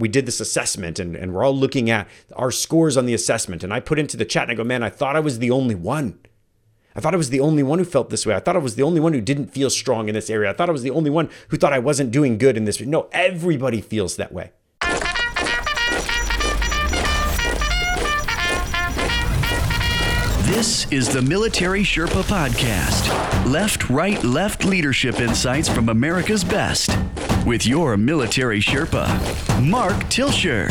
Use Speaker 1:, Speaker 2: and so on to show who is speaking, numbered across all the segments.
Speaker 1: we did this assessment and, and we're all looking at our scores on the assessment. And I put into the chat and I go, man, I thought I was the only one. I thought I was the only one who felt this way. I thought I was the only one who didn't feel strong in this area. I thought I was the only one who thought I wasn't doing good in this. No, everybody feels that way.
Speaker 2: This is the Military Sherpa Podcast. Left, right, left leadership insights from America's best. With your military Sherpa, Mark Tilsher.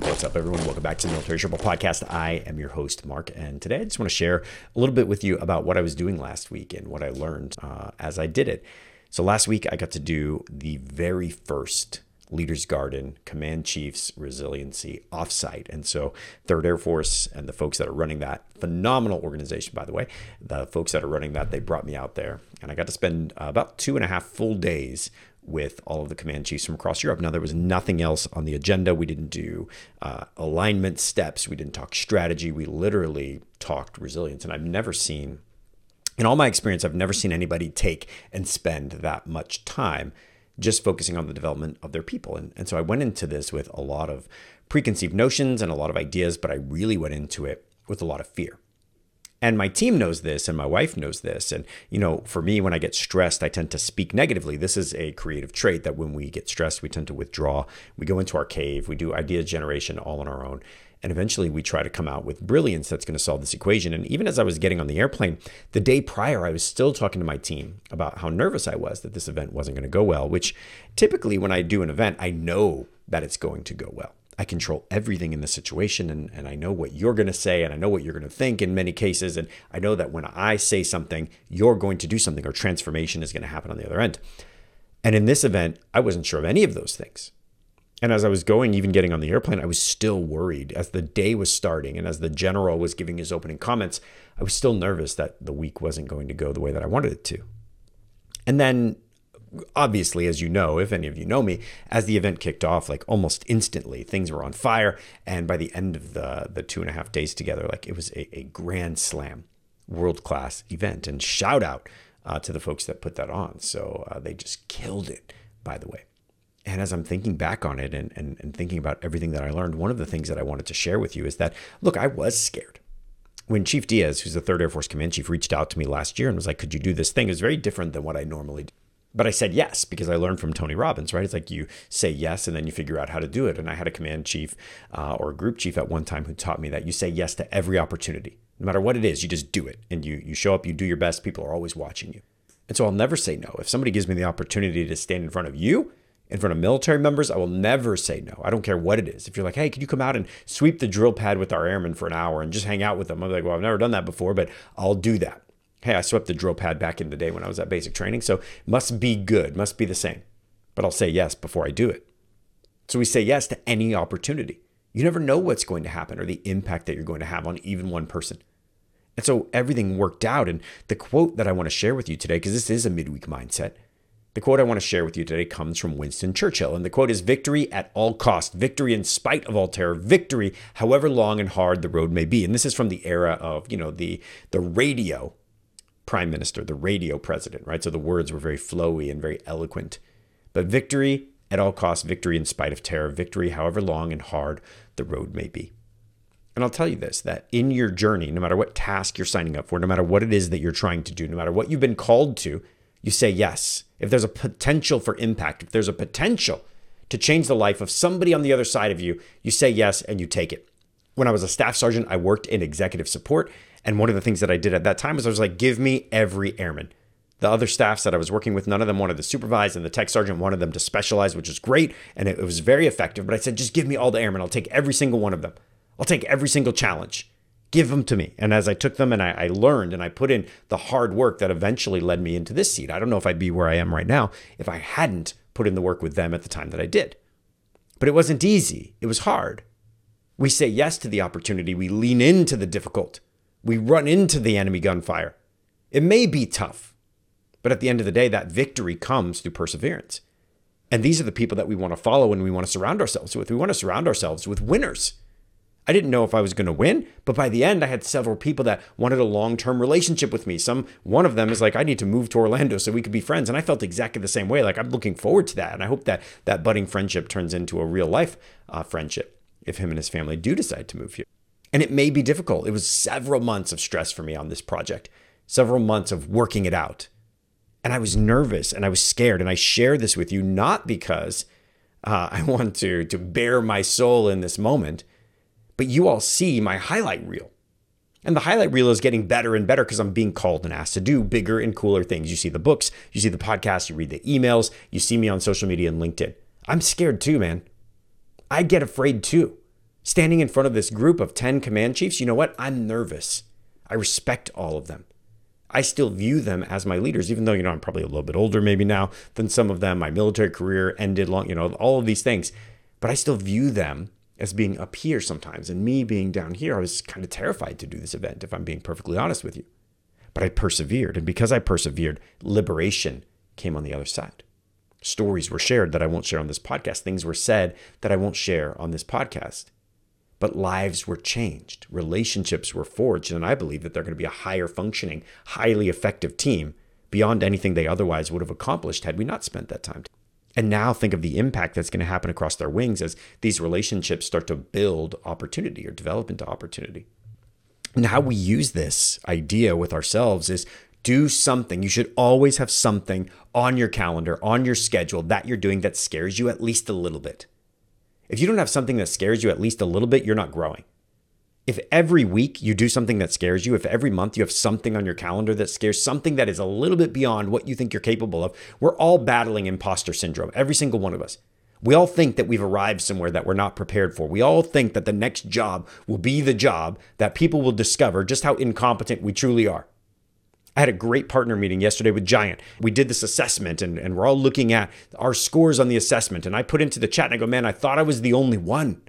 Speaker 1: What's up, everyone? Welcome back to the Military Sherpa Podcast. I am your host, Mark, and today I just want to share a little bit with you about what I was doing last week and what I learned uh, as I did it. So, last week I got to do the very first Leaders Garden, Command Chiefs Resiliency offsite. And so, Third Air Force and the folks that are running that phenomenal organization, by the way, the folks that are running that, they brought me out there, and I got to spend uh, about two and a half full days with all of the command chiefs from across Europe. Now, there was nothing else on the agenda. We didn't do uh, alignment steps. We didn't talk strategy. We literally talked resilience. And I've never seen, in all my experience, I've never seen anybody take and spend that much time just focusing on the development of their people. And, and so I went into this with a lot of preconceived notions and a lot of ideas, but I really went into it with a lot of fear. And my team knows this, and my wife knows this. And, you know, for me, when I get stressed, I tend to speak negatively. This is a creative trait that when we get stressed, we tend to withdraw. We go into our cave, we do idea generation all on our own. And eventually we try to come out with brilliance that's going to solve this equation. And even as I was getting on the airplane, the day prior, I was still talking to my team about how nervous I was that this event wasn't going to go well, which typically when I do an event, I know that it's going to go well. I control everything in the situation and, and I know what you're going to say and I know what you're going to think in many cases. And I know that when I say something, you're going to do something or transformation is going to happen on the other end. And in this event, I wasn't sure of any of those things. And as I was going, even getting on the airplane, I was still worried. As the day was starting and as the general was giving his opening comments, I was still nervous that the week wasn't going to go the way that I wanted it to. And then, obviously, as you know, if any of you know me, as the event kicked off, like almost instantly, things were on fire. And by the end of the, the two and a half days together, like it was a, a grand slam, world class event. And shout out uh, to the folks that put that on. So uh, they just killed it, by the way. And as I'm thinking back on it and, and, and thinking about everything that I learned, one of the things that I wanted to share with you is that, look, I was scared. When Chief Diaz, who's the 3rd Air Force Command Chief, reached out to me last year and was like, could you do this thing? It was very different than what I normally do. But I said yes because I learned from Tony Robbins, right? It's like you say yes and then you figure out how to do it. And I had a command chief uh, or a group chief at one time who taught me that you say yes to every opportunity. No matter what it is, you just do it. And you, you show up, you do your best. People are always watching you. And so I'll never say no. If somebody gives me the opportunity to stand in front of you, in front of military members, I will never say no. I don't care what it is. If you're like, hey, can you come out and sweep the drill pad with our airmen for an hour and just hang out with them? I'm like, well, I've never done that before, but I'll do that. Hey, I swept the drill pad back in the day when I was at basic training, so must be good, must be the same. But I'll say yes before I do it. So we say yes to any opportunity. You never know what's going to happen or the impact that you're going to have on even one person. And so everything worked out. And the quote that I want to share with you today, because this is a midweek mindset, the quote I want to share with you today comes from Winston Churchill, and the quote is Victory at all cost, victory in spite of all terror, victory however long and hard the road may be. And this is from the era of, you know, the, the radio prime minister, the radio president, right? So the words were very flowy and very eloquent. But victory at all costs, victory in spite of terror, victory however long and hard the road may be. And I'll tell you this that in your journey, no matter what task you're signing up for, no matter what it is that you're trying to do, no matter what you've been called to, you say yes. If there's a potential for impact, if there's a potential to change the life of somebody on the other side of you, you say yes and you take it. When I was a staff sergeant, I worked in executive support. And one of the things that I did at that time was I was like, give me every airman. The other staffs that I was working with, none of them wanted to supervise, and the tech sergeant wanted them to specialize, which is great. And it, was very effective. But I said, just give me all the airmen. I'll take every single one of them. I'll take every single challenge give them to me. And as I took them and I, I, learned and I put in the hard work that eventually led me into this seat, I don't know if I'd be where I am right now if I hadn't put in the work with them at the time that I did. But it wasn't easy, it was hard. We say yes to the opportunity, we lean into the difficult, we run into the enemy gunfire. It may be tough, but at the end of the day, that victory comes through perseverance. And these are the people that we want to follow and we want to surround ourselves with. We want to surround ourselves with winners. I didn't know if I was going to win, but by the end, I had several people that wanted a long term relationship with me. Some, one of them is like, I need to move to Orlando so we could be friends. And I felt exactly the same way. Like, I'm looking forward to that. And I hope that that budding friendship turns into a real life uh, friendship if him and his family do decide to move here. And it may be difficult. It was several months of stress for me on this project, several months of working it out. And I was nervous and I was scared. And I share this with you not because uh, I want to, to bare my soul in this moment but you all see my highlight reel. And the highlight reel is getting better and better because I'm being called and asked to do bigger and cooler things. You see the books, you see the podcast, you read the emails, you see me on social media and LinkedIn. I'm scared too, man. I get afraid too. Standing in front of this group of 10 command chiefs, you know what? I'm nervous. I respect all of them. I still view them as my leaders, even though, you know, I'm probably a little bit older maybe now than some of them. My military career ended long, you know, all of these things. But I still view them as being up here sometimes. And me being down here, I was kind of terrified to do this event, if I'm being perfectly honest with you. But I persevered. And because I persevered, liberation came on the other side. Stories were shared that I won't share on this podcast. Things were said that I won't share on this podcast. But lives were changed, relationships were forged. And I believe that they're going to be a higher functioning, highly effective team beyond anything they otherwise would have accomplished had we not spent that time. And now think of the impact that's going to happen across their wings as these relationships start to build opportunity or develop into opportunity. And how we use this idea with ourselves is do something. You should always have something on your calendar, on your schedule that you're doing that scares you at least a little bit. If you don't have something that scares you at least a little bit, you're not growing if every week you do something that scares you, if every month you have something on your calendar that scares something that is a little bit beyond what you think you're capable of, we're all battling imposter syndrome, every single one of us. We all think that we've arrived somewhere that we're not prepared for. We all think that the next job will be the job that people will discover just how incompetent we truly are. I had a great partner meeting yesterday with Giant. We did this assessment and, and we're all looking at our scores on the assessment. And I put into the chat and I go, man, I thought I was the only one.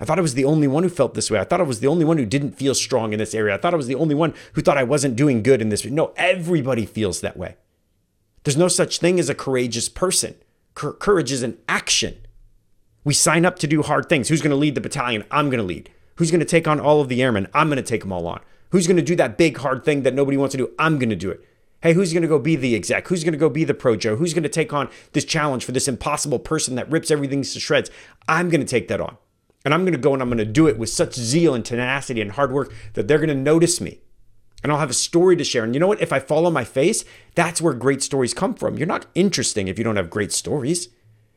Speaker 1: I thought I was the only one who felt this way. I thought I was the only one who didn't feel strong in this area. I thought I was the only one who thought I wasn't doing good in this. No, everybody feels that way. There's no such thing as a courageous person. Courage is an action. We sign up to do hard things. Who's going to lead the battalion? I'm going to lead. Who's going to take on all of the airmen? I'm going to take them all on. Who's going to do that big hard thing that nobody wants to do? I'm going to do it. Hey, who's going to go be the exec? Who's going to go be the pro Joe? Who's going to take on this challenge for this impossible person that rips everything to shreds? I'm going to take that on. And I'm going to go and I'm going to do it with such zeal and tenacity and hard work that they're going to notice me. And I'll have a story to share. And you know what? If I fall on my face, that's where great stories come from. You're not interesting if you don't have great stories.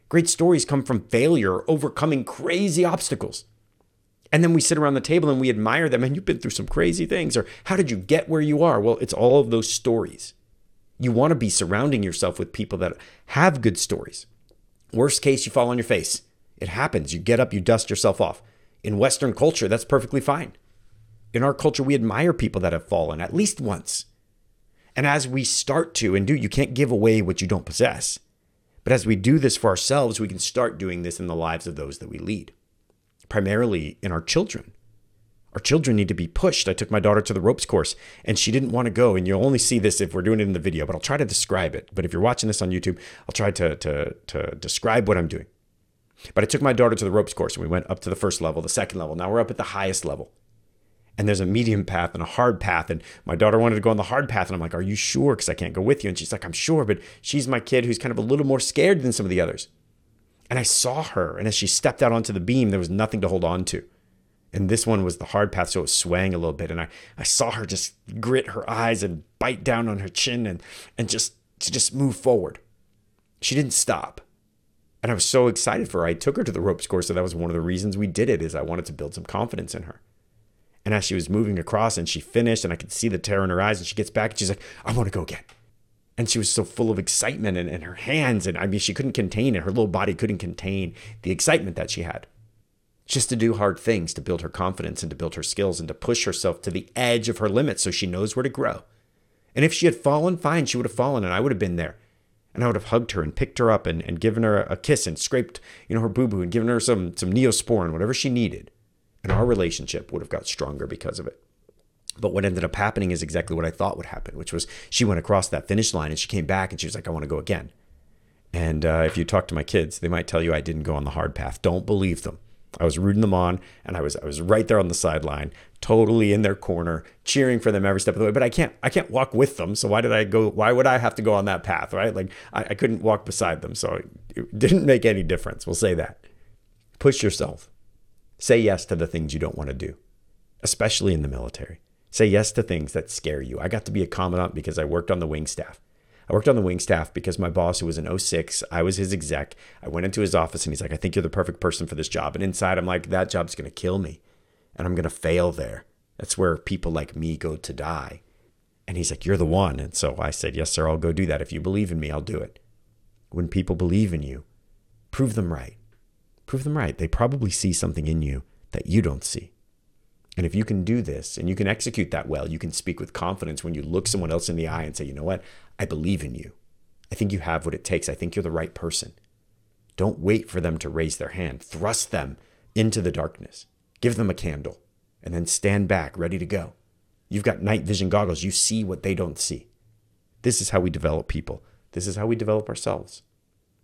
Speaker 1: Great stories come from failure overcoming crazy obstacles. And then we sit around the table and we admire them. And you've been through some crazy things. Or how did you get where you are? Well, it's all of those stories. You want to be surrounding yourself with people that have good stories. Worst case, you fall on your face. It happens. You get up, you dust yourself off. In Western culture, that's perfectly fine. In our culture, we admire people that have fallen at least once. And as we start to and do, you can't give away what you don't possess. But as we do this for ourselves, we can start doing this in the lives of those that we lead, primarily in our children. Our children need to be pushed. I took my daughter to the ropes course and she didn't want to go. And you'll only see this if we're doing it in the video, but I'll try to describe it. But if you're watching this on YouTube, I'll try to, to, to describe what I'm doing. But I took my daughter to the ropes course and we went up to the first level, the second level. Now we're up at the highest level. And there's a medium path and a hard path. And my daughter wanted to go on the hard path. And I'm like, Are you sure? Because I can't go with you. And she's like, I'm sure. But she's my kid who's kind of a little more scared than some of the others. And I saw her. And as she stepped out onto the beam, there was nothing to hold on to. And this one was the hard path, so it was swaying a little bit. And I, I saw her just grit her eyes and bite down on her chin and, and just to just move forward. She didn't stop. And I was so excited for her. I took her to the ropes course. So that was one of the reasons we did it is I wanted to build some confidence in her. And as she was moving across and she finished and I could see the terror in her eyes and she gets back and she's like, I want to go again. And she was so full of excitement and, and her hands. And I mean, she couldn't contain it. Her little body couldn't contain the excitement that she had. Just to do hard things to build her confidence and to build her skills and to push herself to the edge of her limits so she knows where to grow. And if she had fallen, fine, she would have fallen and I would have been there and I would have hugged her and picked her up and, and given her a kiss and scraped, you know, her boo boo and given her some some neosporin, whatever she needed. And our relationship would have got stronger because of it. But what ended up happening is exactly what I thought would happen, which was she went across that finish line and she came back and she was like, I want to go again. And uh, if you talk to my kids, they might tell you I didn't go on the hard path. Don't believe them. I was rooting them on, and I was I was right there on the sideline, totally in their corner, cheering for them every step of the way. But I can't I can't walk with them, so why did I go? Why would I have to go on that path, right? Like I, I couldn't walk beside them, so it didn't make any difference. We'll say that. Push yourself. Say yes to the things you don't want to do, especially in the military. Say yes to things that scare you. I got to be a commandant because I worked on the wing staff. I worked on the wing staff because my boss, who was an 06, I was his exec. I went into his office and he's like, I think you're the perfect person for this job. And inside, I'm like, that job's going to kill me and I'm going to fail there. That's where people like me go to die. And he's like, You're the one. And so I said, Yes, sir, I'll go do that. If you believe in me, I'll do it. When people believe in you, prove them right. Prove them right. They probably see something in you that you don't see. And if you can do this and you can execute that well, you can speak with confidence when you look someone else in the eye and say, you know what? I believe in you. I think you have what it takes. I think you're the right person. Don't wait for them to raise their hand. Thrust them into the darkness. Give them a candle and then stand back ready to go. You've got night vision goggles. You see what they don't see. This is how we develop people. This is how we develop ourselves.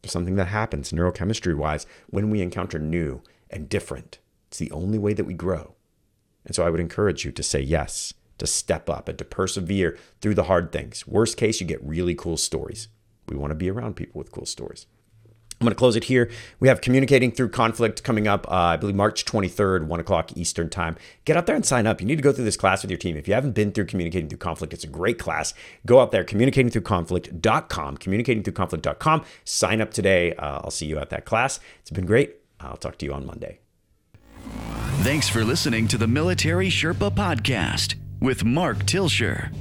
Speaker 1: There's something that happens neurochemistry wise when we encounter new and different. It's the only way that we grow. And so I would encourage you to say yes, to step up, and to persevere through the hard things. Worst case, you get really cool stories. We want to be around people with cool stories. I'm going to close it here. We have Communicating Through Conflict coming up, uh, I believe March 23rd, 1 o'clock Eastern Time. Get out there and sign up. You need to go through this class with your team. If you haven't been through Communicating Through Conflict, it's a great class. Go out there, communicatingthroughconflict.com, communicatingthroughconflict.com. Sign up today. Uh, I'll see you at that class. It's been great. I'll talk to you on Monday.
Speaker 2: Thanks for listening to the Military Sherpa Podcast with Mark Tilsher.